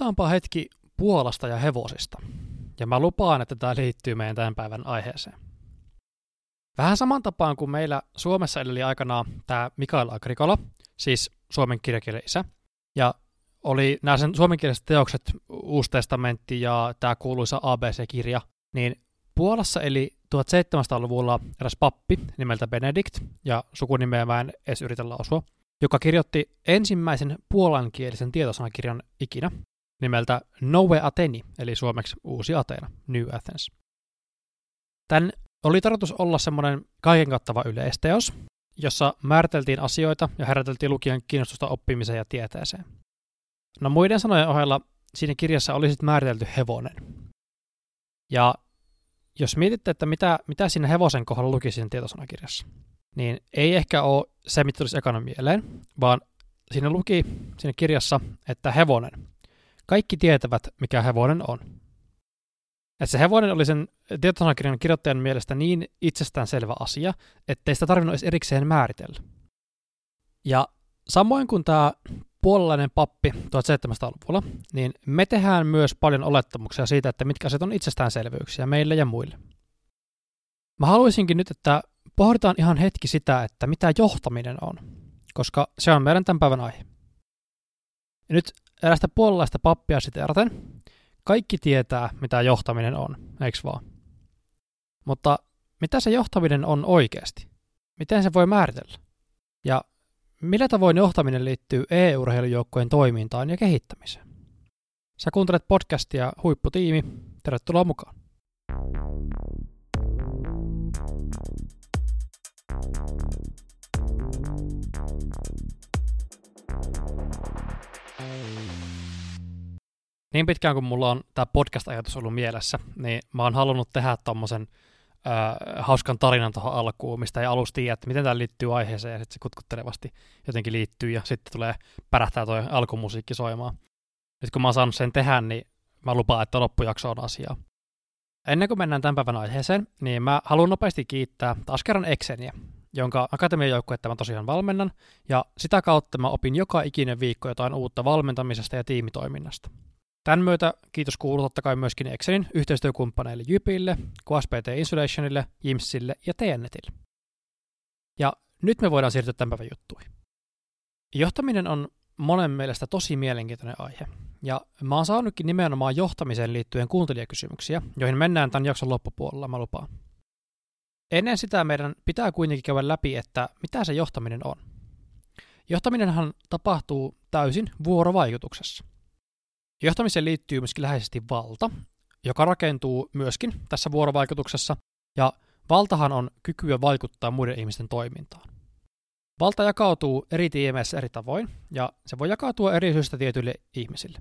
Puhutaanpa hetki Puolasta ja hevosista. Ja mä lupaan, että tämä liittyy meidän tämän päivän aiheeseen. Vähän saman tapaan kuin meillä Suomessa eli aikanaan tämä Mikael Agrikola, siis suomen kirjakielen isä, ja oli nämä sen suomenkieliset teokset, Uusi testamentti ja tämä kuuluisa ABC-kirja, niin Puolassa eli 1700-luvulla eräs pappi nimeltä Benedikt, ja sukunimeä mä en edes yritä lausua, joka kirjoitti ensimmäisen puolankielisen tietosanakirjan ikinä, nimeltä Nowe Ateni, eli suomeksi Uusi Ateena, New Athens. Tämän oli tarkoitus olla semmoinen kaiken kattava yleisteos, jossa määriteltiin asioita ja heräteltiin lukijan kiinnostusta oppimiseen ja tieteeseen. No muiden sanojen ohella siinä kirjassa oli sitten määritelty hevonen. Ja jos mietitte, että mitä, mitä siinä hevosen kohdalla luki siinä tietosanakirjassa, niin ei ehkä ole se, mitä tulisi ekana mieleen, vaan siinä luki siinä kirjassa, että hevonen. Kaikki tietävät, mikä hevonen on. Että se hevonen oli sen tietosanakirjan kirjoittajan mielestä niin itsestäänselvä asia, ettei sitä tarvinnut edes erikseen määritellä. Ja samoin kuin tämä puolalainen pappi 1700-luvulla, niin me tehdään myös paljon olettamuksia siitä, että mitkä asiat on itsestäänselvyyksiä meille ja muille. Mä haluaisinkin nyt, että pohditaan ihan hetki sitä, että mitä johtaminen on, koska se on meidän tämän päivän aihe. Ja nyt erästä puolalaista pappia siteeraten, kaikki tietää, mitä johtaminen on, eikö vaan? Mutta mitä se johtaminen on oikeasti? Miten se voi määritellä? Ja millä tavoin johtaminen liittyy EU-urheilujoukkojen toimintaan ja kehittämiseen? Sä kuuntelet podcastia Huipputiimi. Tervetuloa mukaan. Niin pitkään kuin mulla on tämä podcast-ajatus ollut mielessä, niin mä oon halunnut tehdä tommosen äh, hauskan tarinan tuohon alkuun, mistä ei alusta tiedä, että miten tämä liittyy aiheeseen, ja sitten se kutkuttelevasti jotenkin liittyy, ja sitten tulee pärähtää toi alkumusiikki soimaan. Nyt kun mä oon saanut sen tehdä, niin mä lupaan, että loppujakso on asiaa. Ennen kuin mennään tämän päivän aiheeseen, niin mä haluan nopeasti kiittää taas kerran Exeniä, jonka akatemian joukkuetta mä tosiaan valmennan, ja sitä kautta mä opin joka ikinen viikko jotain uutta valmentamisesta ja tiimitoiminnasta. Tämän myötä kiitos kuuluu totta kai myöskin Excelin yhteistyökumppaneille Jypille, QSPT Insulationille, Jimsille ja TNNetille. Ja nyt me voidaan siirtyä tämän päivän juttuihin. Johtaminen on monen mielestä tosi mielenkiintoinen aihe. Ja mä oon saanutkin nimenomaan johtamiseen liittyen kuuntelijakysymyksiä, joihin mennään tämän jakson loppupuolella, mä lupaan. Ennen sitä meidän pitää kuitenkin käydä läpi, että mitä se johtaminen on. Johtaminenhan tapahtuu täysin vuorovaikutuksessa. Johtamiseen liittyy myöskin läheisesti valta, joka rakentuu myöskin tässä vuorovaikutuksessa, ja valtahan on kykyä vaikuttaa muiden ihmisten toimintaan. Valta jakautuu eri tiimeissä eri tavoin, ja se voi jakautua eri syystä tietyille ihmisille.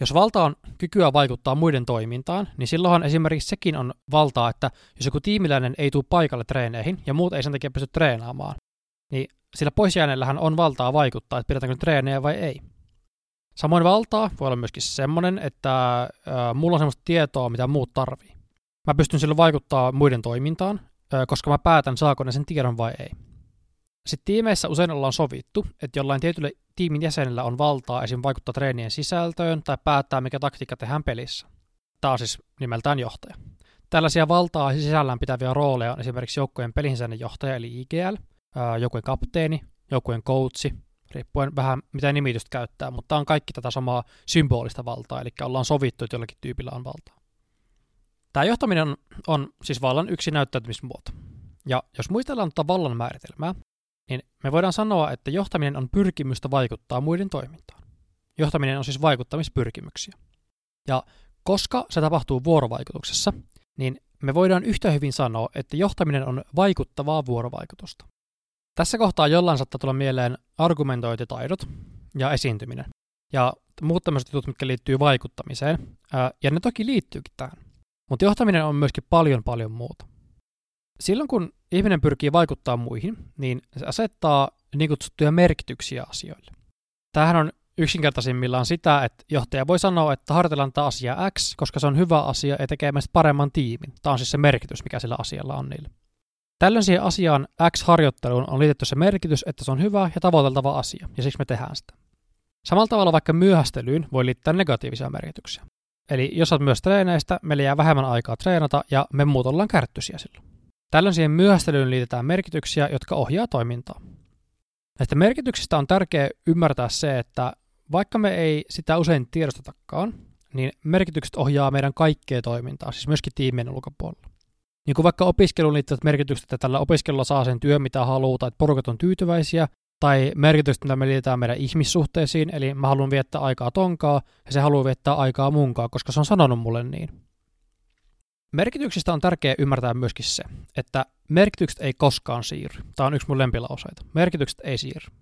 Jos valta on kykyä vaikuttaa muiden toimintaan, niin silloinhan esimerkiksi sekin on valtaa, että jos joku tiimiläinen ei tule paikalle treeneihin ja muut ei sen takia pysty treenaamaan, niin sillä poisjääneellähän on valtaa vaikuttaa, että pidetäänkö treenejä vai ei. Samoin valtaa voi olla myöskin semmoinen, että äh, mulla on semmoista tietoa, mitä muut tarvii. Mä pystyn silloin vaikuttaa muiden toimintaan, äh, koska mä päätän, saako ne sen tiedon vai ei. Sitten tiimeissä usein ollaan sovittu, että jollain tietyllä tiimin jäsenellä on valtaa esim. vaikuttaa treenien sisältöön tai päättää, mikä taktiikka tehdään pelissä. Tämä on siis nimeltään johtaja. Tällaisia valtaa sisällään pitäviä rooleja on esimerkiksi joukkojen pelinsäännön johtaja eli IGL, joukkueen kapteeni, joukkueen coachi, riippuen vähän mitä nimitystä käyttää, mutta on kaikki tätä samaa symbolista valtaa, eli ollaan sovittu, että jollakin tyypillä on valtaa. Tämä johtaminen on, on siis vallan yksi näyttäytymismuoto. Ja jos muistellaan tätä vallan määritelmää, niin me voidaan sanoa, että johtaminen on pyrkimystä vaikuttaa muiden toimintaan. Johtaminen on siis vaikuttamispyrkimyksiä. Ja koska se tapahtuu vuorovaikutuksessa, niin me voidaan yhtä hyvin sanoa, että johtaminen on vaikuttavaa vuorovaikutusta. Tässä kohtaa jollain saattaa tulla mieleen argumentointitaidot ja esiintyminen. Ja muut tämmöiset jutut, mitkä liittyy vaikuttamiseen. Ja ne toki liittyykin tähän. Mutta johtaminen on myöskin paljon paljon muuta. Silloin kun ihminen pyrkii vaikuttaa muihin, niin se asettaa niin kutsuttuja merkityksiä asioille. Tämähän on yksinkertaisimmillaan sitä, että johtaja voi sanoa, että harjoitellaan tämä asia X, koska se on hyvä asia ja tekee meistä paremman tiimin. Tämä on siis se merkitys, mikä sillä asialla on niille. Tällöin siihen asiaan X-harjoitteluun on liitetty se merkitys, että se on hyvä ja tavoiteltava asia, ja siksi me tehdään sitä. Samalla tavalla vaikka myöhästelyyn voi liittää negatiivisia merkityksiä. Eli jos olet myös treeneistä, meillä jää vähemmän aikaa treenata ja me muut ollaan kärttyisiä silloin. Tällöin siihen myöhästelyyn liitetään merkityksiä, jotka ohjaa toimintaa. Näistä merkityksistä on tärkeää ymmärtää se, että vaikka me ei sitä usein tiedostetakaan, niin merkitykset ohjaa meidän kaikkea toimintaa, siis myöskin tiimien ulkopuolella. Niin kuin vaikka opiskeluun liittyvät merkitykset, että tällä opiskelulla saa sen työn, mitä haluaa, tai että porukat on tyytyväisiä, tai merkitykset, mitä me liitetään meidän ihmissuhteisiin, eli mä haluan viettää aikaa tonkaa, ja se haluaa viettää aikaa munkaan, koska se on sanonut mulle niin. Merkityksistä on tärkeää ymmärtää myöskin se, että merkitykset ei koskaan siirry. Tämä on yksi mun lempilauseita. Merkitykset ei siirry.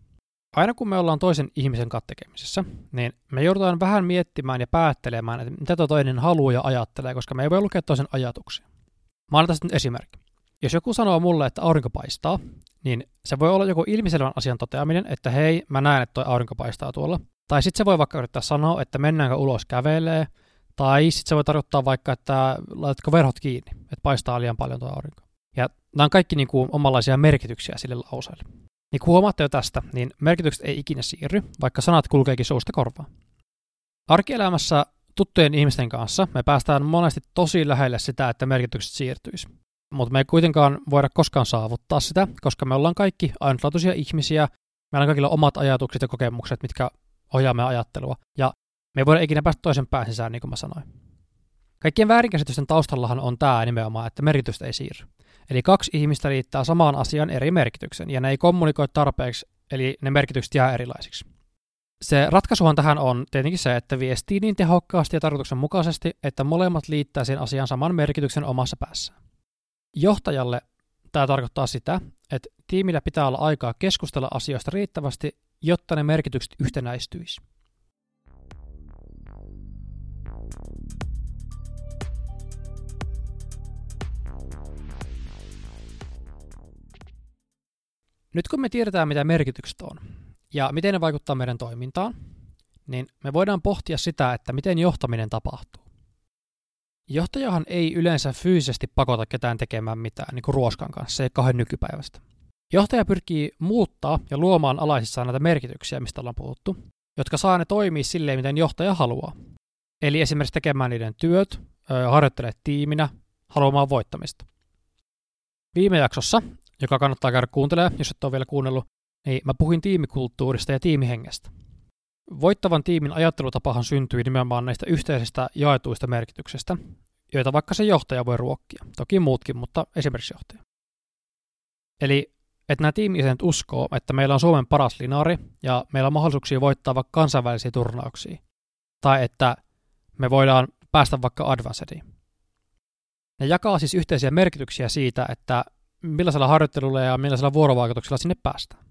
Aina kun me ollaan toisen ihmisen kattekemisessa, niin me joudutaan vähän miettimään ja päättelemään, että mitä toinen haluaa ja ajattelee, koska me ei voi lukea toisen ajatuksia. Mä annan tästä nyt esimerkki. Jos joku sanoo mulle, että aurinko paistaa, niin se voi olla joku ilmiselvän asian toteaminen, että hei, mä näen, että toi aurinko paistaa tuolla. Tai sitten se voi vaikka yrittää sanoa, että mennäänkö ulos kävelee, tai sitten se voi tarkoittaa vaikka, että laitatko verhot kiinni, että paistaa liian paljon tuo aurinko. Ja nämä on kaikki niin kuin omanlaisia merkityksiä sille lauseelle. Niin kuin huomaatte jo tästä, niin merkitykset ei ikinä siirry, vaikka sanat kulkeekin suusta korvaan. Arkielämässä tuttujen ihmisten kanssa me päästään monesti tosi lähelle sitä, että merkitykset siirtyisi. Mutta me ei kuitenkaan voida koskaan saavuttaa sitä, koska me ollaan kaikki ainutlaatuisia ihmisiä, meillä on kaikilla omat ajatukset ja kokemukset, mitkä ohjaa meidän ajattelua. Ja me ei voida ikinä päästä toisen pään sisään, niin kuin mä sanoin. Kaikkien väärinkäsitysten taustallahan on tämä nimenomaan, että merkitystä ei siirry. Eli kaksi ihmistä liittää samaan asian eri merkityksen, ja ne ei kommunikoi tarpeeksi, eli ne merkitykset jää erilaisiksi. Se ratkaisuhan tähän on tietenkin se, että viestii niin tehokkaasti ja tarkoituksenmukaisesti, että molemmat liittää sen asian saman merkityksen omassa päässään. Johtajalle tämä tarkoittaa sitä, että tiimillä pitää olla aikaa keskustella asioista riittävästi, jotta ne merkitykset yhtenäistyisi. Nyt kun me tiedetään, mitä merkitykset on ja miten ne vaikuttaa meidän toimintaan, niin me voidaan pohtia sitä, että miten johtaminen tapahtuu. Johtajahan ei yleensä fyysisesti pakota ketään tekemään mitään, niin kuin ruoskan kanssa, se ei kahden nykypäivästä. Johtaja pyrkii muuttaa ja luomaan alaisissaan näitä merkityksiä, mistä ollaan puhuttu, jotka saa ne toimia silleen, miten johtaja haluaa. Eli esimerkiksi tekemään niiden työt, harjoittelee tiiminä, haluamaan voittamista. Viime jaksossa joka kannattaa käydä kuuntelemaan, jos et ole vielä kuunnellut, niin mä puhuin tiimikulttuurista ja tiimihengestä. Voittavan tiimin ajattelutapahan syntyi nimenomaan näistä yhteisistä jaetuista merkityksistä, joita vaikka se johtaja voi ruokkia. Toki muutkin, mutta esimerkiksi johtaja. Eli että nämä tiimiset uskoo, että meillä on Suomen paras linaari ja meillä on mahdollisuuksia voittaa vaikka kansainvälisiä turnauksia. Tai että me voidaan päästä vaikka advancediin. Ne jakaa siis yhteisiä merkityksiä siitä, että millaisella harjoittelulla ja millaisella vuorovaikutuksella sinne päästään.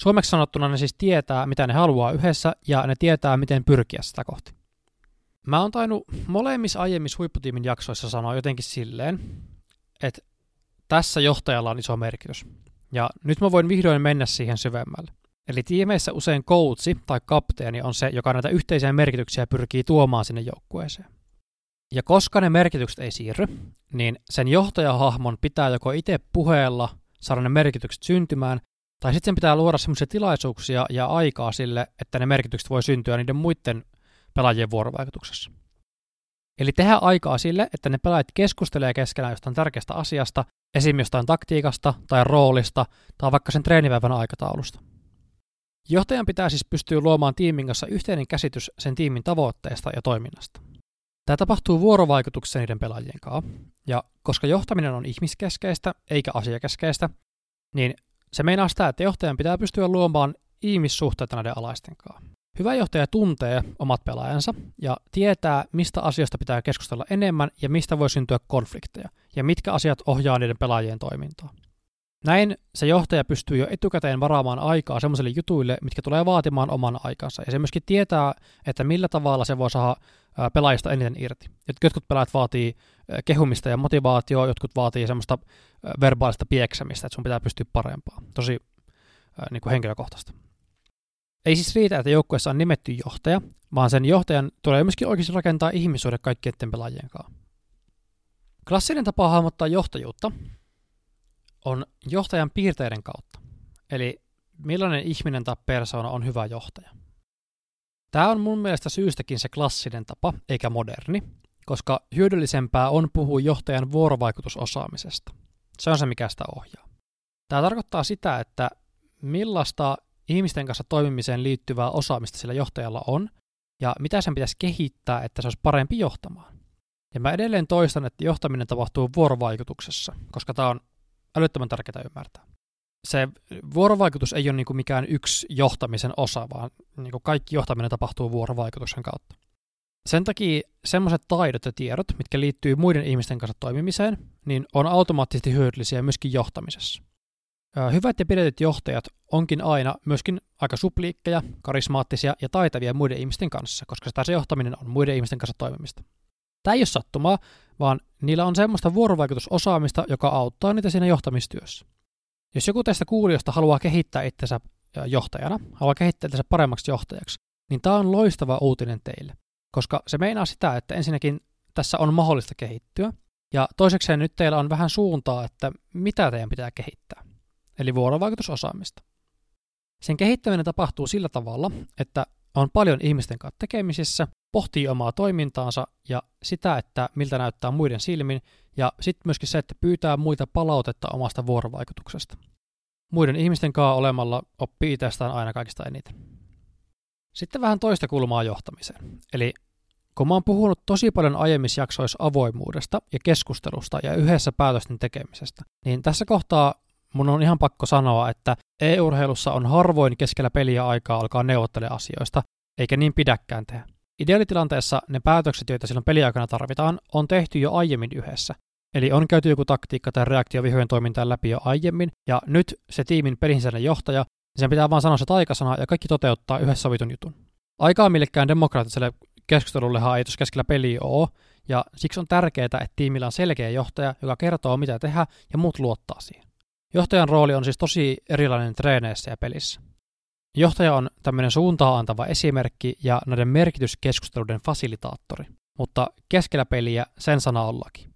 Suomeksi sanottuna ne siis tietää, mitä ne haluaa yhdessä, ja ne tietää, miten pyrkiä sitä kohti. Mä oon tainnut molemmissa aiemmissa huipputiimin jaksoissa sanoa jotenkin silleen, että tässä johtajalla on iso merkitys. Ja nyt mä voin vihdoin mennä siihen syvemmälle. Eli tiimeissä usein coachi tai kapteeni on se, joka näitä yhteisiä merkityksiä pyrkii tuomaan sinne joukkueeseen. Ja koska ne merkitykset ei siirry, niin sen johtajahahmon pitää joko itse puheella saada ne merkitykset syntymään, tai sitten pitää luoda semmoisia tilaisuuksia ja aikaa sille, että ne merkitykset voi syntyä niiden muiden pelaajien vuorovaikutuksessa. Eli tehdä aikaa sille, että ne pelaajat keskustelee keskenään jostain tärkeästä asiasta, esim. jostain taktiikasta tai roolista tai vaikka sen treenipäivän aikataulusta. Johtajan pitää siis pystyä luomaan tiimin kanssa yhteinen käsitys sen tiimin tavoitteesta ja toiminnasta. Tämä tapahtuu vuorovaikutuksessa niiden pelaajien kanssa, ja koska johtaminen on ihmiskeskeistä eikä asiakeskeistä, niin se meinaa sitä, että johtajan pitää pystyä luomaan ihmissuhteita näiden alaisten kanssa. Hyvä johtaja tuntee omat pelaajansa ja tietää, mistä asioista pitää keskustella enemmän ja mistä voi syntyä konflikteja, ja mitkä asiat ohjaa niiden pelaajien toimintaa. Näin se johtaja pystyy jo etukäteen varaamaan aikaa sellaisille jutuille, mitkä tulee vaatimaan oman aikansa. Ja se myöskin tietää, että millä tavalla se voi saada pelaajista eniten irti. Jotkut pelaajat vaatii kehumista ja motivaatioa, jotkut vaatii semmoista verbaalista pieksämistä, että sun pitää pystyä parempaan. Tosi niin kuin henkilökohtaista. Ei siis riitä, että joukkueessa on nimetty johtaja, vaan sen johtajan tulee myöskin oikeasti rakentaa ihmisuuden kaikkien pelaajien kanssa. Klassinen tapa hahmottaa johtajuutta on johtajan piirteiden kautta. Eli millainen ihminen tai persoona on hyvä johtaja. Tämä on mun mielestä syystäkin se klassinen tapa, eikä moderni, koska hyödyllisempää on puhua johtajan vuorovaikutusosaamisesta. Se on se, mikä sitä ohjaa. Tämä tarkoittaa sitä, että millaista ihmisten kanssa toimimiseen liittyvää osaamista sillä johtajalla on, ja mitä sen pitäisi kehittää, että se olisi parempi johtamaan. Ja mä edelleen toistan, että johtaminen tapahtuu vuorovaikutuksessa, koska tämä on älyttömän tärkeää ymmärtää. Se vuorovaikutus ei ole niin kuin mikään yksi johtamisen osa, vaan niin kuin kaikki johtaminen tapahtuu vuorovaikutuksen kautta. Sen takia semmoiset taidot ja tiedot, mitkä liittyy muiden ihmisten kanssa toimimiseen, niin on automaattisesti hyödyllisiä myöskin johtamisessa. Hyvät ja pidetyt johtajat onkin aina myöskin aika supliikkeja, karismaattisia ja taitavia muiden ihmisten kanssa, koska sitä se johtaminen on muiden ihmisten kanssa toimimista. Tämä ei ole sattumaa, vaan niillä on semmoista vuorovaikutusosaamista, joka auttaa niitä siinä johtamistyössä. Jos joku teistä kuulijoista haluaa kehittää itsensä johtajana, haluaa kehittää itsensä paremmaksi johtajaksi, niin tämä on loistava uutinen teille, koska se meinaa sitä, että ensinnäkin tässä on mahdollista kehittyä, ja toisekseen nyt teillä on vähän suuntaa, että mitä teidän pitää kehittää, eli vuorovaikutusosaamista. Sen kehittäminen tapahtuu sillä tavalla, että on paljon ihmisten kanssa tekemisissä, pohtii omaa toimintaansa ja sitä, että miltä näyttää muiden silmin, ja sitten myöskin se, että pyytää muita palautetta omasta vuorovaikutuksesta. Muiden ihmisten kanssa olemalla oppii itsestään aina kaikista eniten. Sitten vähän toista kulmaa johtamiseen. Eli kun mä oon puhunut tosi paljon aiemmissa jaksoissa avoimuudesta ja keskustelusta ja yhdessä päätösten tekemisestä, niin tässä kohtaa mun on ihan pakko sanoa, että e-urheilussa on harvoin keskellä peliä aikaa alkaa neuvottelemaan asioista, eikä niin pidäkään tehdä. Ideaalitilanteessa ne päätökset, joita silloin peliaikana tarvitaan, on tehty jo aiemmin yhdessä. Eli on käyty joku taktiikka tai reaktio vihojen toimintaan läpi jo aiemmin, ja nyt se tiimin pelin johtaja, niin sen pitää vaan sanoa se taikasana ja kaikki toteuttaa yhdessä sovitun jutun. Aikaa millekään demokraattiselle keskustelullehan ei tuossa keskellä peliä ole, ja siksi on tärkeää, että tiimillä on selkeä johtaja, joka kertoo mitä tehdä ja muut luottaa siihen. Johtajan rooli on siis tosi erilainen treeneissä ja pelissä. Johtaja on tämmöinen suuntaa antava esimerkki ja näiden merkityskeskusteluiden fasilitaattori, mutta keskellä peliä sen sana on laki.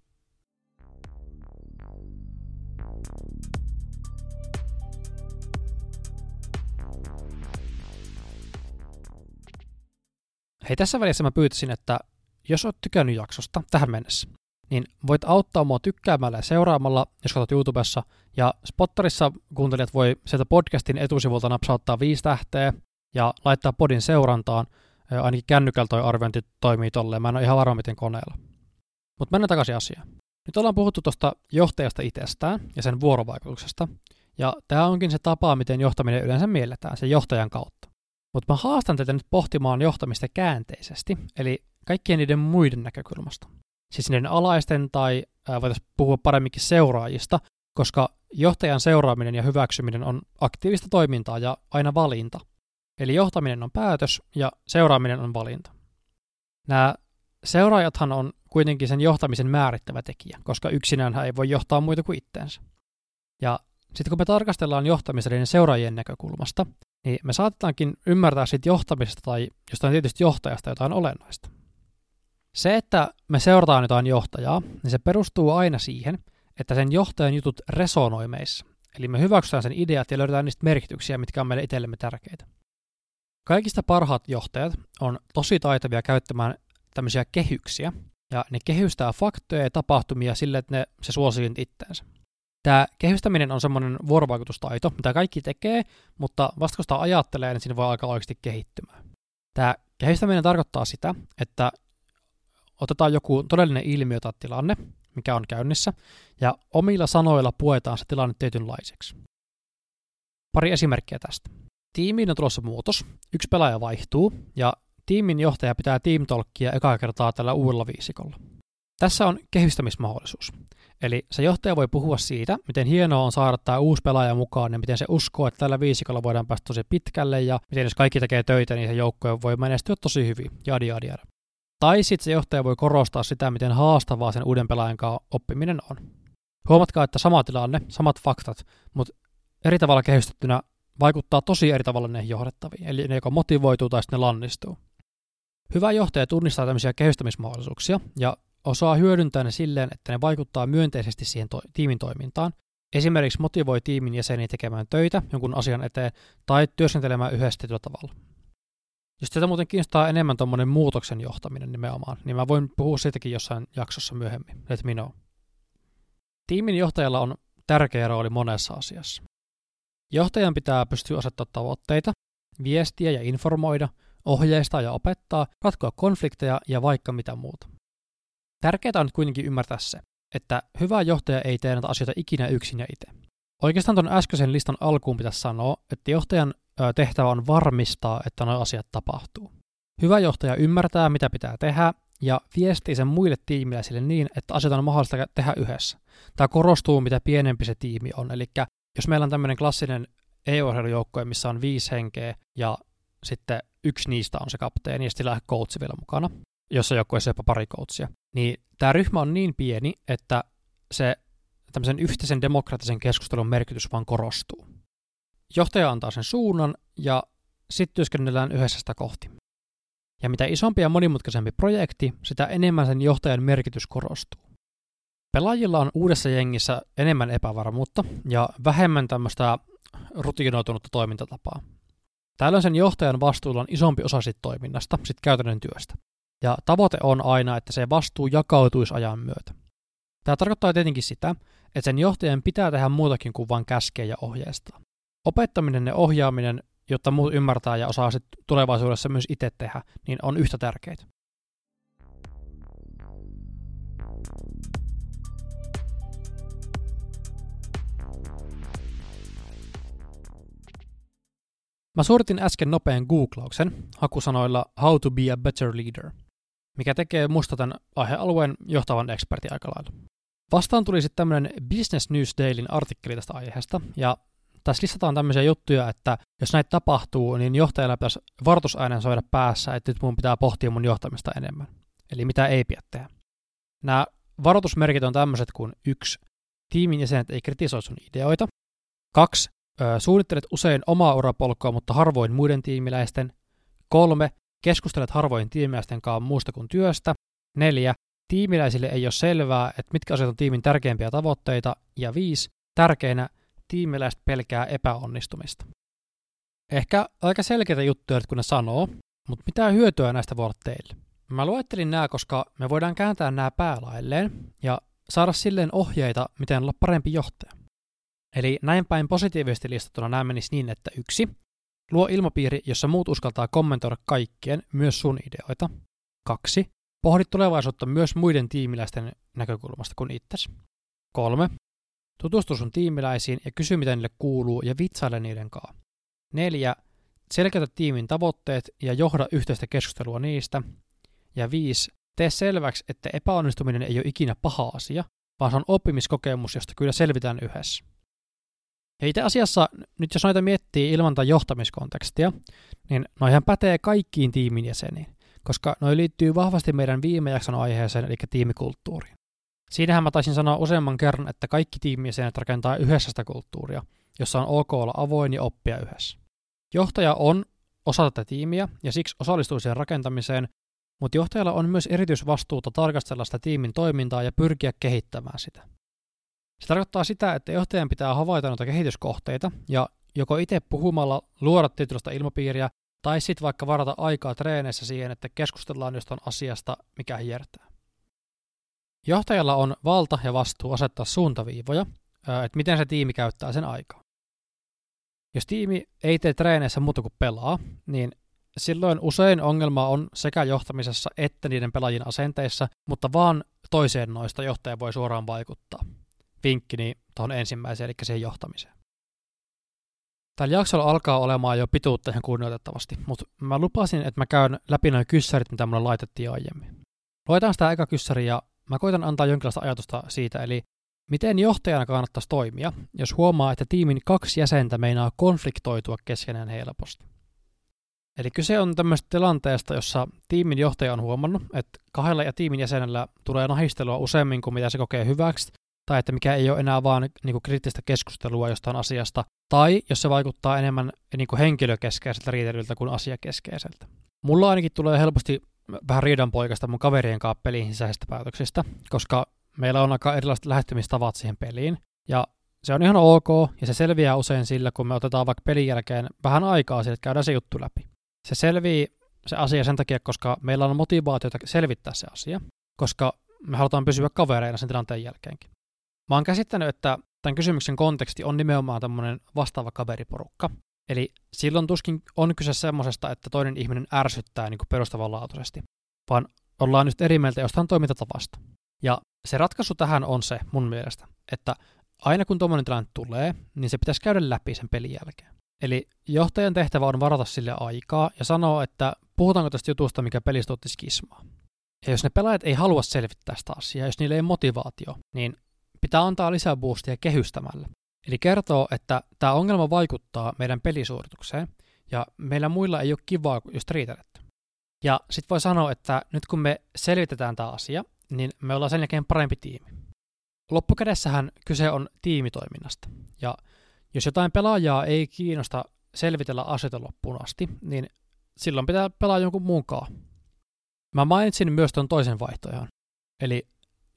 Hei, tässä välissä mä pyytäisin, että jos oot tykännyt jaksosta tähän mennessä, niin voit auttaa mua tykkäämällä ja seuraamalla, jos katsot YouTubessa. Ja Spotterissa kuuntelijat voi sieltä podcastin etusivulta napsauttaa viisi tähteä ja laittaa podin seurantaan. Ainakin kännykällä toi arviointi toimii tolleen. Mä en ole ihan varma, miten koneella. Mutta mennään takaisin asiaan. Nyt ollaan puhuttu tuosta johtajasta itsestään ja sen vuorovaikutuksesta. Ja tämä onkin se tapa, miten johtaminen yleensä mielletään, sen johtajan kautta. Mutta mä haastan teitä nyt pohtimaan johtamista käänteisesti, eli kaikkien niiden muiden näkökulmasta siis niiden alaisten tai voitaisiin puhua paremminkin seuraajista, koska johtajan seuraaminen ja hyväksyminen on aktiivista toimintaa ja aina valinta. Eli johtaminen on päätös ja seuraaminen on valinta. Nämä seuraajathan on kuitenkin sen johtamisen määrittävä tekijä, koska yksinään hän ei voi johtaa muita kuin itteensä. Ja sitten kun me tarkastellaan johtamisen niin seuraajien näkökulmasta, niin me saatetaankin ymmärtää siitä johtamisesta tai jostain tietysti johtajasta jotain olennaista. Se, että me seurataan jotain johtajaa, niin se perustuu aina siihen, että sen johtajan jutut resonoi meissä. Eli me hyväksytään sen ideat ja löydetään niistä merkityksiä, mitkä on meille itsellemme tärkeitä. Kaikista parhaat johtajat on tosi taitavia käyttämään tämmöisiä kehyksiä, ja ne kehystää faktoja ja tapahtumia sille, että ne, se suosii itteensä. Tämä kehystäminen on semmoinen vuorovaikutustaito, mitä kaikki tekee, mutta vasta kun sitä ajattelee, niin siinä voi alkaa oikeasti kehittymään. Tämä kehystäminen tarkoittaa sitä, että otetaan joku todellinen ilmiö tai tilanne, mikä on käynnissä, ja omilla sanoilla puetaan se tilanne tietynlaiseksi. Pari esimerkkiä tästä. Tiimiin on tulossa muutos, yksi pelaaja vaihtuu, ja tiimin johtaja pitää team talkia ekaa kertaa tällä uudella viisikolla. Tässä on kehystämismahdollisuus. Eli se johtaja voi puhua siitä, miten hienoa on saada tämä uusi pelaaja mukaan ja miten se uskoo, että tällä viisikolla voidaan päästä tosi pitkälle ja miten jos kaikki tekee töitä, niin se joukko voi menestyä tosi hyvin. Jadi, jadi. Tai sitten se johtaja voi korostaa sitä, miten haastavaa sen uuden pelaajan kanssa oppiminen on. Huomatkaa, että sama tilanne, samat faktat, mutta eri tavalla kehystettynä vaikuttaa tosi eri tavalla ne johdettaviin, eli ne joko motivoituu tai sitten ne lannistuu. Hyvä johtaja tunnistaa tämmöisiä kehystämismahdollisuuksia ja osaa hyödyntää ne silleen, että ne vaikuttaa myönteisesti siihen to- tiimin toimintaan. Esimerkiksi motivoi tiimin jäseniä tekemään töitä jonkun asian eteen tai työskentelemään yhdessä tavalla. Jos teitä muuten kiinnostaa enemmän tuommoinen muutoksen johtaminen nimenomaan, niin mä voin puhua siitäkin jossain jaksossa myöhemmin. Let me know. Tiimin johtajalla on tärkeä rooli monessa asiassa. Johtajan pitää pystyä asettamaan tavoitteita, viestiä ja informoida, ohjeistaa ja opettaa, ratkoa konflikteja ja vaikka mitä muuta. Tärkeää on kuitenkin ymmärtää se, että hyvä johtaja ei tee näitä asioita ikinä yksin ja itse. Oikeastaan tuon äskeisen listan alkuun pitäisi sanoa, että johtajan tehtävä on varmistaa, että nuo asiat tapahtuu. Hyvä johtaja ymmärtää, mitä pitää tehdä, ja viestii sen muille tiimiläisille niin, että asioita on mahdollista tehdä yhdessä. Tämä korostuu, mitä pienempi se tiimi on. Eli jos meillä on tämmöinen klassinen EU-urheilujoukkue, missä on viisi henkeä, ja sitten yksi niistä on se kapteeni, ja sitten coachi vielä mukana, jossa joukkueessa jopa pari coachia, niin tämä ryhmä on niin pieni, että se tämmöisen yhteisen demokraattisen keskustelun merkitys vaan korostuu. Johtaja antaa sen suunnan ja sitten työskennellään yhdessä sitä kohti. Ja mitä isompi ja monimutkaisempi projekti, sitä enemmän sen johtajan merkitys korostuu. Pelaajilla on uudessa jengissä enemmän epävarmuutta ja vähemmän tämmöistä rutiinoitunutta toimintatapaa. Tällöin sen johtajan vastuulla on isompi osa sit toiminnasta, sit käytännön työstä. Ja tavoite on aina, että se vastuu jakautuisi ajan myötä. Tämä tarkoittaa tietenkin sitä, että sen johtajan pitää tehdä muutakin kuin vain käskeä ja ohjeistaa. Opettaminen ja ohjaaminen, jotta muut ymmärtää ja osaa sitten tulevaisuudessa myös itse tehdä, niin on yhtä tärkeitä. Mä suoritin äsken nopean googlauksen hakusanoilla How to be a better leader, mikä tekee musta tämän aihealueen johtavan ekspertin aika lailla. Vastaan tuli sitten tämmöinen Business News Dailyn artikkeli tästä aiheesta, ja tässä listataan tämmöisiä juttuja, että jos näitä tapahtuu, niin johtajalla pitäisi varoitusäänen soida päässä, että nyt mun pitää pohtia mun johtamista enemmän. Eli mitä ei pidä tehdä. Nämä varoitusmerkit on tämmöiset kuin yksi, tiimin jäsenet ei kritisoi sun ideoita. Kaksi, suunnittelet usein omaa urapolkua, mutta harvoin muiden tiimiläisten. Kolme, keskustelet harvoin tiimiläisten kanssa muusta kuin työstä. Neljä, tiimiläisille ei ole selvää, että mitkä asiat on tiimin tärkeimpiä tavoitteita. Ja viisi, tärkeinä, tiimiläiset pelkää epäonnistumista. Ehkä aika selkeitä juttuja, kun ne sanoo, mutta mitä hyötyä näistä voi olla teille? Mä luettelin nämä, koska me voidaan kääntää nämä päälailleen ja saada silleen ohjeita, miten olla parempi johtaja. Eli näin päin positiivisesti listattuna nämä menisi niin, että yksi, luo ilmapiiri, jossa muut uskaltaa kommentoida kaikkien, myös sun ideoita. Kaksi, pohdi tulevaisuutta myös muiden tiimiläisten näkökulmasta kuin itsesi. Kolme, tutustu sun tiimiläisiin ja kysy mitä niille kuuluu ja vitsaile niiden kanssa. Neljä, selkeytä tiimin tavoitteet ja johda yhteistä keskustelua niistä. Ja viisi, tee selväksi, että epäonnistuminen ei ole ikinä paha asia, vaan se on oppimiskokemus, josta kyllä selvitään yhdessä. Ja itse asiassa, nyt jos noita miettii ilman tai johtamiskontekstia, niin noihän pätee kaikkiin tiimin jäseniin, koska noi liittyy vahvasti meidän viime jakson aiheeseen, eli tiimikulttuuriin. Siinähän mä taisin sanoa useamman kerran, että kaikki tiimijäsenet rakentaa yhdessä sitä kulttuuria, jossa on ok olla avoin ja oppia yhdessä. Johtaja on osa tätä tiimiä ja siksi osallistuu siihen rakentamiseen, mutta johtajalla on myös erityisvastuuta tarkastella sitä tiimin toimintaa ja pyrkiä kehittämään sitä. Se tarkoittaa sitä, että johtajan pitää havaita noita kehityskohteita ja joko itse puhumalla luoda tietynlaista ilmapiiriä tai sitten vaikka varata aikaa treeneissä siihen, että keskustellaan jostain asiasta, mikä hiertää. Johtajalla on valta ja vastuu asettaa suuntaviivoja, että miten se tiimi käyttää sen aikaa. Jos tiimi ei tee treeneissä muuta kuin pelaa, niin silloin usein ongelma on sekä johtamisessa että niiden pelaajien asenteissa, mutta vaan toiseen noista johtaja voi suoraan vaikuttaa vinkkini tuohon ensimmäiseen, eli siihen johtamiseen. Tällä jaksolla alkaa olemaan jo pituutta ihan kunnioitettavasti, mutta mä lupasin, että mä käyn läpi noin kyssärit, mitä mulle laitettiin aiemmin. Luetaan sitä eka kyssäri ja mä koitan antaa jonkinlaista ajatusta siitä, eli miten johtajana kannattaisi toimia, jos huomaa, että tiimin kaksi jäsentä meinaa konfliktoitua keskenään helposti. Eli kyse on tämmöisestä tilanteesta, jossa tiimin johtaja on huomannut, että kahdella ja tiimin jäsenellä tulee nahistelua useammin kuin mitä se kokee hyväksi, tai että mikä ei ole enää vaan niin kuin kriittistä keskustelua jostain asiasta, tai jos se vaikuttaa enemmän niin kuin henkilökeskeiseltä riitelyltä kuin asiakeskeiseltä. Mulla ainakin tulee helposti vähän riidanpoikasta mun kaverien kanssa peliin sisäisistä päätöksistä, koska meillä on aika erilaiset lähestymistavat siihen peliin, ja se on ihan ok, ja se selviää usein sillä, kun me otetaan vaikka pelin jälkeen vähän aikaa sille, että käydään se juttu läpi. Se selvii se asia sen takia, koska meillä on motivaatiota selvittää se asia, koska me halutaan pysyä kavereina sen tilanteen jälkeenkin. Mä oon käsittänyt, että tämän kysymyksen konteksti on nimenomaan tämmöinen vastaava kaveriporukka. Eli silloin tuskin on kyse semmoisesta, että toinen ihminen ärsyttää niin perustavanlaatuisesti, vaan ollaan nyt eri mieltä jostain toimintatavasta. Ja se ratkaisu tähän on se mun mielestä, että aina kun tuommoinen tilanne tulee, niin se pitäisi käydä läpi sen pelin jälkeen. Eli johtajan tehtävä on varata sille aikaa ja sanoa, että puhutaanko tästä jutusta, mikä pelistä otti skismaa. Ja jos ne pelaajat ei halua selvittää sitä asiaa, jos niillä ei motivaatio, niin pitää antaa lisää boostia kehystämällä. Eli kertoo, että tämä ongelma vaikuttaa meidän pelisuoritukseen, ja meillä muilla ei ole kivaa, jos riitelette. Ja sitten voi sanoa, että nyt kun me selvitetään tämä asia, niin me ollaan sen jälkeen parempi tiimi. Loppukädessähän kyse on tiimitoiminnasta. Ja jos jotain pelaajaa ei kiinnosta selvitellä asioita loppuun asti, niin silloin pitää pelaa jonkun mukaan. Mä mainitsin myös tuon toisen vaihtoehdon. Eli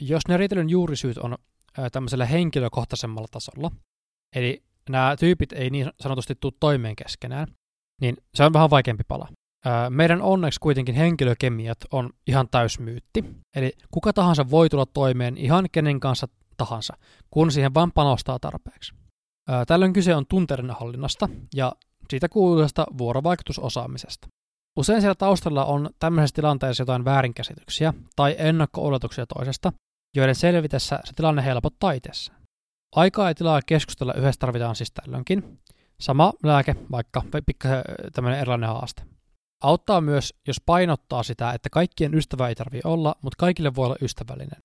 jos ne riitelyn juurisyyt on tämmöisellä henkilökohtaisemmalla tasolla, eli nämä tyypit ei niin sanotusti tule toimeen keskenään, niin se on vähän vaikeampi pala. Meidän onneksi kuitenkin henkilökemiat on ihan täysmyytti, eli kuka tahansa voi tulla toimeen ihan kenen kanssa tahansa, kun siihen vain panostaa tarpeeksi. Tällöin kyse on tunteiden hallinnasta ja siitä kuuluisesta vuorovaikutusosaamisesta. Usein siellä taustalla on tämmöisessä tilanteessa jotain väärinkäsityksiä tai ennakko-oletuksia toisesta, joiden selvitessä se tilanne helpottaa itsessä. Aikaa ja tilaa keskustella yhdessä tarvitaan siis tällöinkin. Sama lääke, vaikka pikkasen tämmöinen erilainen haaste. Auttaa myös, jos painottaa sitä, että kaikkien ystävä ei tarvitse olla, mutta kaikille voi olla ystävällinen.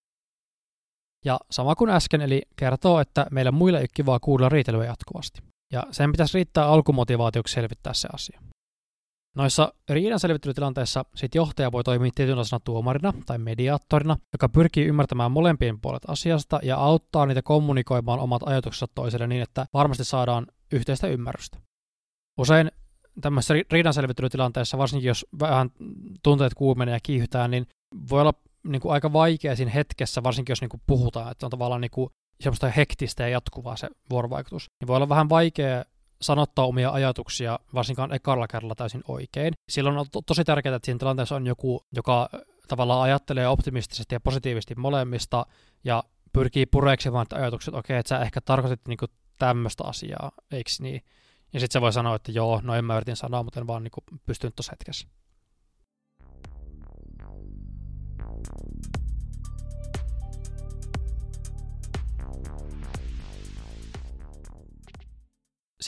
Ja sama kuin äsken, eli kertoo, että meillä muilla ei ole kivaa kuulla riitelyä jatkuvasti. Ja sen pitäisi riittää alkumotivaatioksi selvittää se asia. Noissa riidan selvittelytilanteissa sit johtaja voi toimia tietynlaisena tuomarina tai mediaattorina, joka pyrkii ymmärtämään molempien puolet asiasta ja auttaa niitä kommunikoimaan omat ajatuksensa toiselle niin, että varmasti saadaan yhteistä ymmärrystä. Usein tämmöisessä riidan selvittelytilanteessa, varsinkin jos vähän tunteet kuumenee ja kiihytää, niin voi olla niin kuin aika vaikea siinä hetkessä, varsinkin jos niin kuin puhutaan, että on tavallaan niin kuin semmoista hektistä ja jatkuvaa se vuorovaikutus. Niin voi olla vähän vaikea sanottaa omia ajatuksia, varsinkaan ekalla kerralla täysin oikein. Silloin on to- tosi tärkeää, että siinä tilanteessa on joku, joka tavallaan ajattelee optimistisesti ja positiivisesti molemmista ja pyrkii pureksimaan ajatukset, että okei, että sä ehkä tarkoitit niinku tämmöistä asiaa, eikö niin? Ja sitten se voi sanoa, että joo, no en mä yritin sanoa, mutta en vaan niinku pystynyt tuossa hetkessä.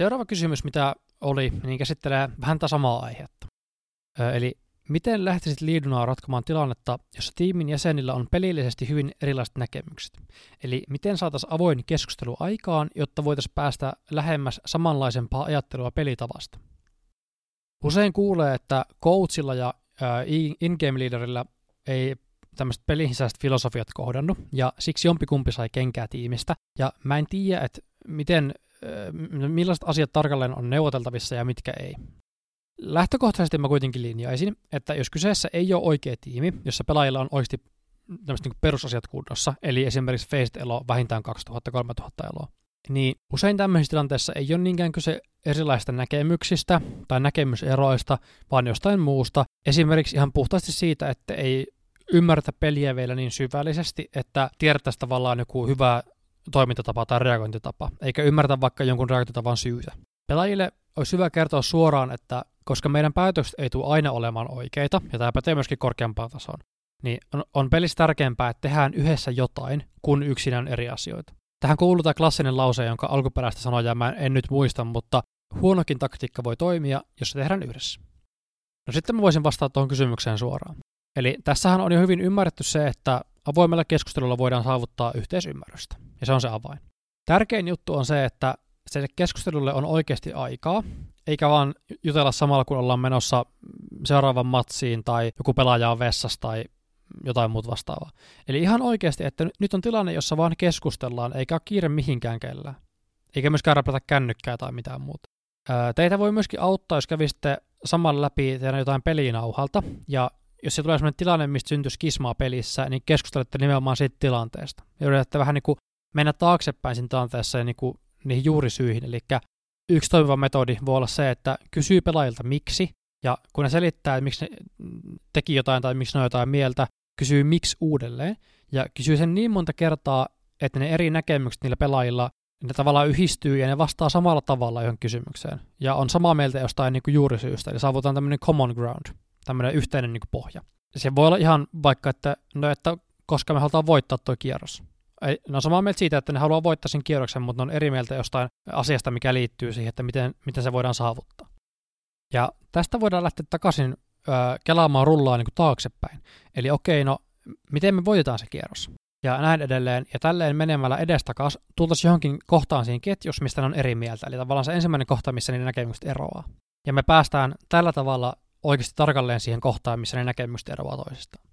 Seuraava kysymys, mitä oli, niin käsittelee vähän tätä samaa aihetta. Eli miten lähtisit liidunaa ratkomaan tilannetta, jossa tiimin jäsenillä on pelillisesti hyvin erilaiset näkemykset? Eli miten saataisiin avoin keskustelu aikaan, jotta voitaisiin päästä lähemmäs samanlaisempaa ajattelua pelitavasta? Usein kuulee, että coachilla ja in-game leaderillä ei tämmöiset pelin filosofiat kohdannut, ja siksi jompikumpi sai kenkää tiimistä. Ja mä en tiedä, että miten millaiset asiat tarkalleen on neuvoteltavissa ja mitkä ei. Lähtökohtaisesti mä kuitenkin linjaisin, että jos kyseessä ei ole oikea tiimi, jossa pelaajilla on oikeasti tämmöiset niin perusasiat kunnossa, eli esimerkiksi faced elo vähintään 2000-3000 eloa, niin usein tämmöisissä tilanteissa ei ole niinkään kyse erilaisista näkemyksistä tai näkemyseroista, vaan jostain muusta. Esimerkiksi ihan puhtaasti siitä, että ei ymmärretä peliä vielä niin syvällisesti, että tiedettäisiin tavallaan joku hyvä toimintatapa tai reagointitapa, eikä ymmärtä vaikka jonkun reagointitavan syytä. Pelaajille olisi hyvä kertoa suoraan, että koska meidän päätökset ei tule aina olemaan oikeita, ja tämä pätee myöskin korkeampaan tasoon, niin on, on pelissä tärkeämpää, että tehdään yhdessä jotain, kun yksinään eri asioita. Tähän kuuluu tämä klassinen lause, jonka alkuperäistä sanoja mä en nyt muista, mutta huonokin taktiikka voi toimia, jos se tehdään yhdessä. No sitten mä voisin vastata tuohon kysymykseen suoraan. Eli tässähän on jo hyvin ymmärretty se, että avoimella keskustelulla voidaan saavuttaa yhteisymmärrystä, ja se on se avain. Tärkein juttu on se, että se keskustelulle on oikeasti aikaa, eikä vaan jutella samalla, kun ollaan menossa seuraavan matsiin tai joku pelaaja on vessassa tai jotain muuta vastaavaa. Eli ihan oikeasti, että nyt on tilanne, jossa vaan keskustellaan, eikä ole kiire mihinkään kellään. Eikä myöskään räplätä kännykkää tai mitään muuta. Teitä voi myöskin auttaa, jos kävisitte samalla läpi teidän jotain pelinauhalta, ja jos se tulee sellainen tilanne, mistä syntyisi kismaa pelissä, niin keskustelette nimenomaan siitä tilanteesta. Ja yritätte vähän niin kuin mennä taaksepäin siinä tilanteessa ja niin kuin niihin juurisyihin. Eli yksi toimiva metodi voi olla se, että kysyy pelaajilta miksi, Ja kun ne selittää, että miksi ne teki jotain tai miksi ne on jotain mieltä, kysyy miksi uudelleen, ja kysyy sen niin monta kertaa, että ne eri näkemykset niillä pelaajilla, ne tavallaan yhdistyy ja ne vastaa samalla tavalla johon kysymykseen. Ja on samaa mieltä jostain niin kuin juurisyystä, eli saavutaan tämmöinen common ground, tämmöinen yhteinen niin kuin pohja. Se voi olla ihan vaikka, että, no, että koska me halutaan voittaa tuo kierros. Ne on samaa mieltä siitä, että ne haluaa voittaa sen kierroksen, mutta ne on eri mieltä jostain asiasta, mikä liittyy siihen, että miten, miten se voidaan saavuttaa. Ja tästä voidaan lähteä takaisin ö, kelaamaan rullaa niin kuin taaksepäin. Eli okei, no miten me voitetaan se kierros? Ja näin edelleen. Ja tälleen menemällä edestakas tultaisiin johonkin kohtaan siinä ketjussa, mistä ne on eri mieltä. Eli tavallaan se ensimmäinen kohta, missä ne näkemykset eroaa. Ja me päästään tällä tavalla oikeasti tarkalleen siihen kohtaan, missä ne näkemykset eroaa toisistaan.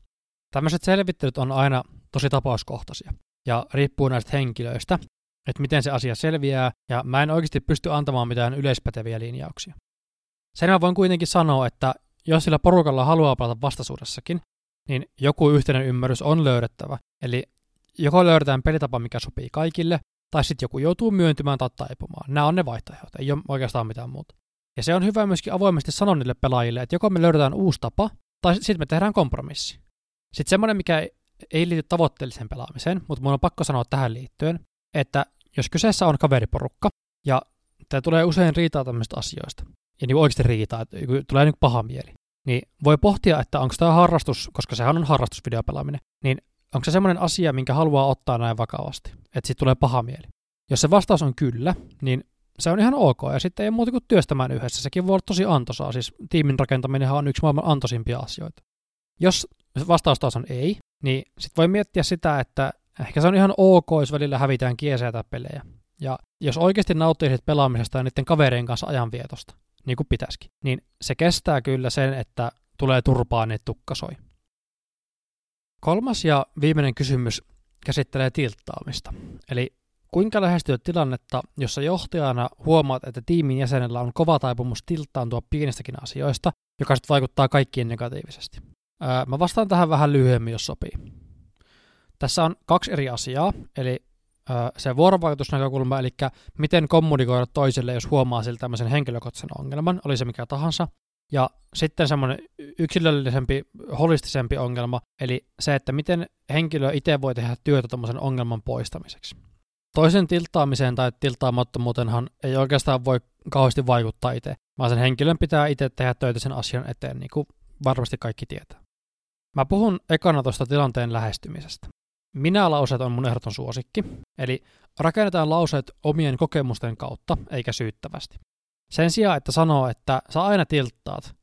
Tämmöiset selvittelyt on aina tosi tapauskohtaisia ja riippuu näistä henkilöistä, että miten se asia selviää, ja mä en oikeasti pysty antamaan mitään yleispäteviä linjauksia. Sen mä voin kuitenkin sanoa, että jos sillä porukalla haluaa palata vastaisuudessakin, niin joku yhteinen ymmärrys on löydettävä. Eli joko löydetään pelitapa, mikä sopii kaikille, tai sitten joku joutuu myöntymään tai taipumaan. Nämä on ne vaihtoehdot, ei ole oikeastaan mitään muuta. Ja se on hyvä myöskin avoimesti sanoa niille pelaajille, että joko me löydetään uusi tapa, tai sitten me tehdään kompromissi. Sitten semmoinen, mikä ei liity tavoitteelliseen pelaamiseen, mutta mun on pakko sanoa tähän liittyen, että jos kyseessä on kaveriporukka, ja tämä tulee usein riitaa tämmöistä asioista, ja niin oikeasti riitaa, että tulee niin paha mieli, niin voi pohtia, että onko tämä harrastus, koska sehän on harrastusvideopelaaminen, niin onko se semmoinen asia, minkä haluaa ottaa näin vakavasti, että siitä tulee paha mieli. Jos se vastaus on kyllä, niin se on ihan ok, ja sitten ei muuta kuin työstämään yhdessä. Sekin voi olla tosi antoisaa, siis tiimin rakentaminen on yksi maailman antoisimpia asioita. Jos vastaus taas on ei, niin sitten voi miettiä sitä, että ehkä se on ihan ok, jos välillä hävitään kieseä tai pelejä. Ja jos oikeasti nauttisit pelaamisesta ja niiden kaverien kanssa ajanvietosta, niin kuin pitäisikin, niin se kestää kyllä sen, että tulee turpaan, että tukkasoi. Kolmas ja viimeinen kysymys käsittelee tilttaamista. Eli kuinka lähestyä tilannetta, jossa johtajana huomaat, että tiimin jäsenellä on kova taipumus tilttaantua pienistäkin asioista, joka sitten vaikuttaa kaikkiin negatiivisesti. Öö, mä vastaan tähän vähän lyhyemmin, jos sopii. Tässä on kaksi eri asiaa, eli öö, se vuorovaikutusnäkökulma, eli miten kommunikoida toiselle, jos huomaa siltä tämmöisen henkilökohtaisen ongelman, oli se mikä tahansa. Ja sitten semmoinen yksilöllisempi, holistisempi ongelma, eli se, että miten henkilö itse voi tehdä työtä tuommoisen ongelman poistamiseksi. Toisen tiltaamiseen tai tiltaamattomuutenhan ei oikeastaan voi kauheasti vaikuttaa itse, vaan sen henkilön pitää itse tehdä töitä sen asian eteen, niin kuin varmasti kaikki tietää. Mä puhun ekana tuosta tilanteen lähestymisestä. Minä-lauseet on mun ehdoton suosikki, eli rakennetaan lauseet omien kokemusten kautta, eikä syyttävästi. Sen sijaan, että sanoo, että sä aina tilttaat,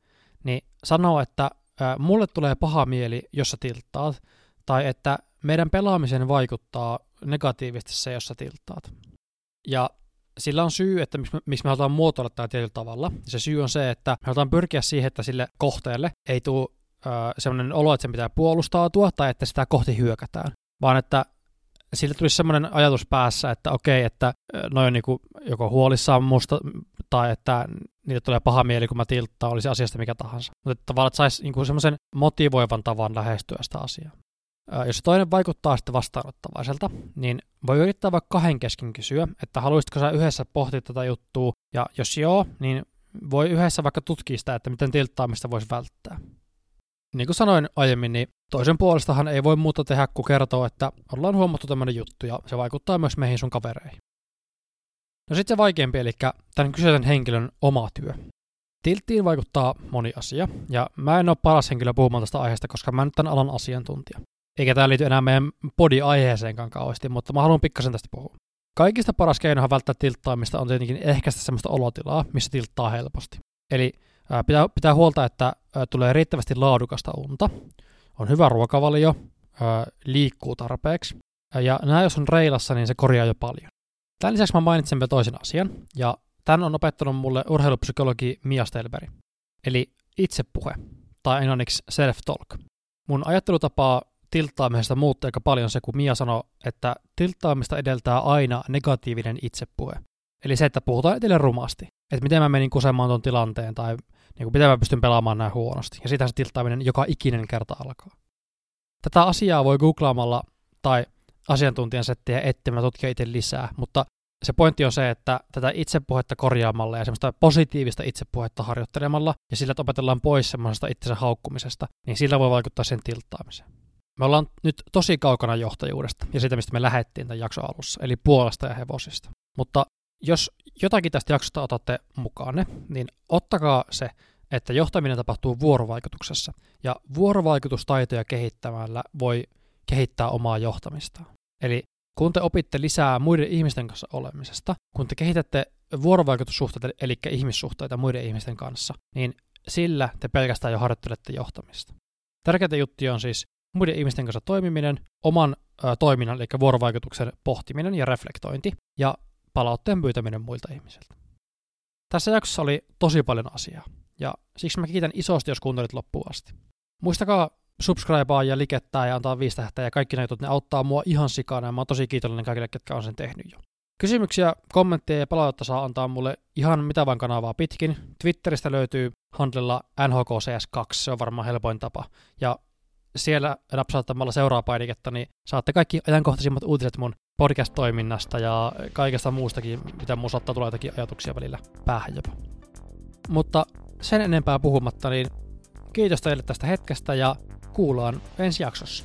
niin sanoo, että mulle tulee paha mieli, jos sä tilttaat, tai että meidän pelaamiseen vaikuttaa negatiivisesti se, jos sä tilttaat. Ja sillä on syy, että miksi me, miksi me halutaan muotoilla tämä tietyllä tavalla. Se syy on se, että me halutaan pyrkiä siihen, että sille kohteelle ei tule sellainen olo, että sen pitää puolustautua tai että sitä kohti hyökätään, vaan että sille tulisi sellainen ajatus päässä, että okei, että noin on niin joko huolissaan musta tai että niille tulee paha mieli, kun mä tilttaan, olisi asiasta mikä tahansa. Mutta tavallaan, että saisi niin semmoisen motivoivan tavan lähestyä sitä asiaa. Jos toinen vaikuttaa sitten vastaanottavaiselta, niin voi yrittää vaikka kahden kesken kysyä, että haluaisitko sä yhdessä pohtia tätä juttua, ja jos joo, niin voi yhdessä vaikka tutkia sitä, että miten tilttaamista voisi välttää. Niin kuin sanoin aiemmin, niin toisen puolestahan ei voi muuta tehdä kuin kertoa, että ollaan huomattu tämmöinen juttu, ja se vaikuttaa myös meihin sun kavereihin. No sitten se vaikeampi, eli tämän kyseisen henkilön oma työ. Tilttiin vaikuttaa moni asia, ja mä en ole paras henkilö puhumaan tästä aiheesta, koska mä en nyt tämän alan asiantuntija. Eikä tämä liity enää meidän podi-aiheeseenkaan kauheasti, mutta mä haluan pikkasen tästä puhua. Kaikista paras keinohan välttää tilttaamista on tietenkin ehkäistä semmoista olotilaa, missä tilttaa helposti. Eli ää, pitää, pitää huolta, että tulee riittävästi laadukasta unta, on hyvä ruokavalio, liikkuu tarpeeksi, ja nämä jos on reilassa, niin se korjaa jo paljon. Tämän lisäksi mä mainitsen vielä toisen asian, ja tämän on opettanut mulle urheilupsykologi Mia Stelberg. Eli itsepuhe, tai englanniksi self-talk. Mun ajattelutapaa tilttaamisesta muuttui aika paljon se, kun Mia sanoi, että tilttaamista edeltää aina negatiivinen itsepuhe. Eli se, että puhutaan edelleen rumasti. Että miten mä menin kusemaan tuon tilanteen tai niin kuin, miten mä pystyn pelaamaan näin huonosti. Ja sitä se tilttaaminen joka ikinen kerta alkaa. Tätä asiaa voi googlaamalla tai asiantuntijan settiä etsimällä tutkia itse lisää, mutta se pointti on se, että tätä itsepuhetta korjaamalla ja semmoista positiivista itsepuhetta harjoittelemalla ja sillä, että opetellaan pois semmoisesta itsensä haukkumisesta, niin sillä voi vaikuttaa sen tilttaamiseen. Me ollaan nyt tosi kaukana johtajuudesta ja siitä, mistä me lähettiin tämän jakson alussa, eli puolesta ja hevosista. Mutta jos jotakin tästä jaksosta otatte mukaan, niin ottakaa se, että johtaminen tapahtuu vuorovaikutuksessa, ja vuorovaikutustaitoja kehittämällä voi kehittää omaa johtamistaan. Eli kun te opitte lisää muiden ihmisten kanssa olemisesta, kun te kehitätte vuorovaikutussuhteita, eli ihmissuhteita muiden ihmisten kanssa, niin sillä te pelkästään jo harjoittelette johtamista. Tärkeintä juttuja on siis muiden ihmisten kanssa toimiminen, oman ö, toiminnan, eli vuorovaikutuksen pohtiminen ja reflektointi, ja palautteen pyytäminen muilta ihmisiltä. Tässä jaksossa oli tosi paljon asiaa, ja siksi mä kiitän isosti, jos kuuntelit loppuun asti. Muistakaa subscribea ja likettää ja antaa viisi tähteä ja kaikki näitä, ne auttaa mua ihan sikana ja mä oon tosi kiitollinen kaikille, ketkä on sen tehnyt jo. Kysymyksiä, kommentteja ja palautetta saa antaa mulle ihan mitä vaan kanavaa pitkin. Twitteristä löytyy handlella NHKCS2, se on varmaan helpoin tapa. Ja siellä napsauttamalla seuraa painiketta, niin saatte kaikki ajankohtaisimmat uutiset mun podcast-toiminnasta ja kaikesta muustakin, mitä mun saattaa tulla jotakin ajatuksia välillä päähän jopa. Mutta sen enempää puhumatta, niin kiitos teille tästä hetkestä ja kuullaan ensi jaksossa.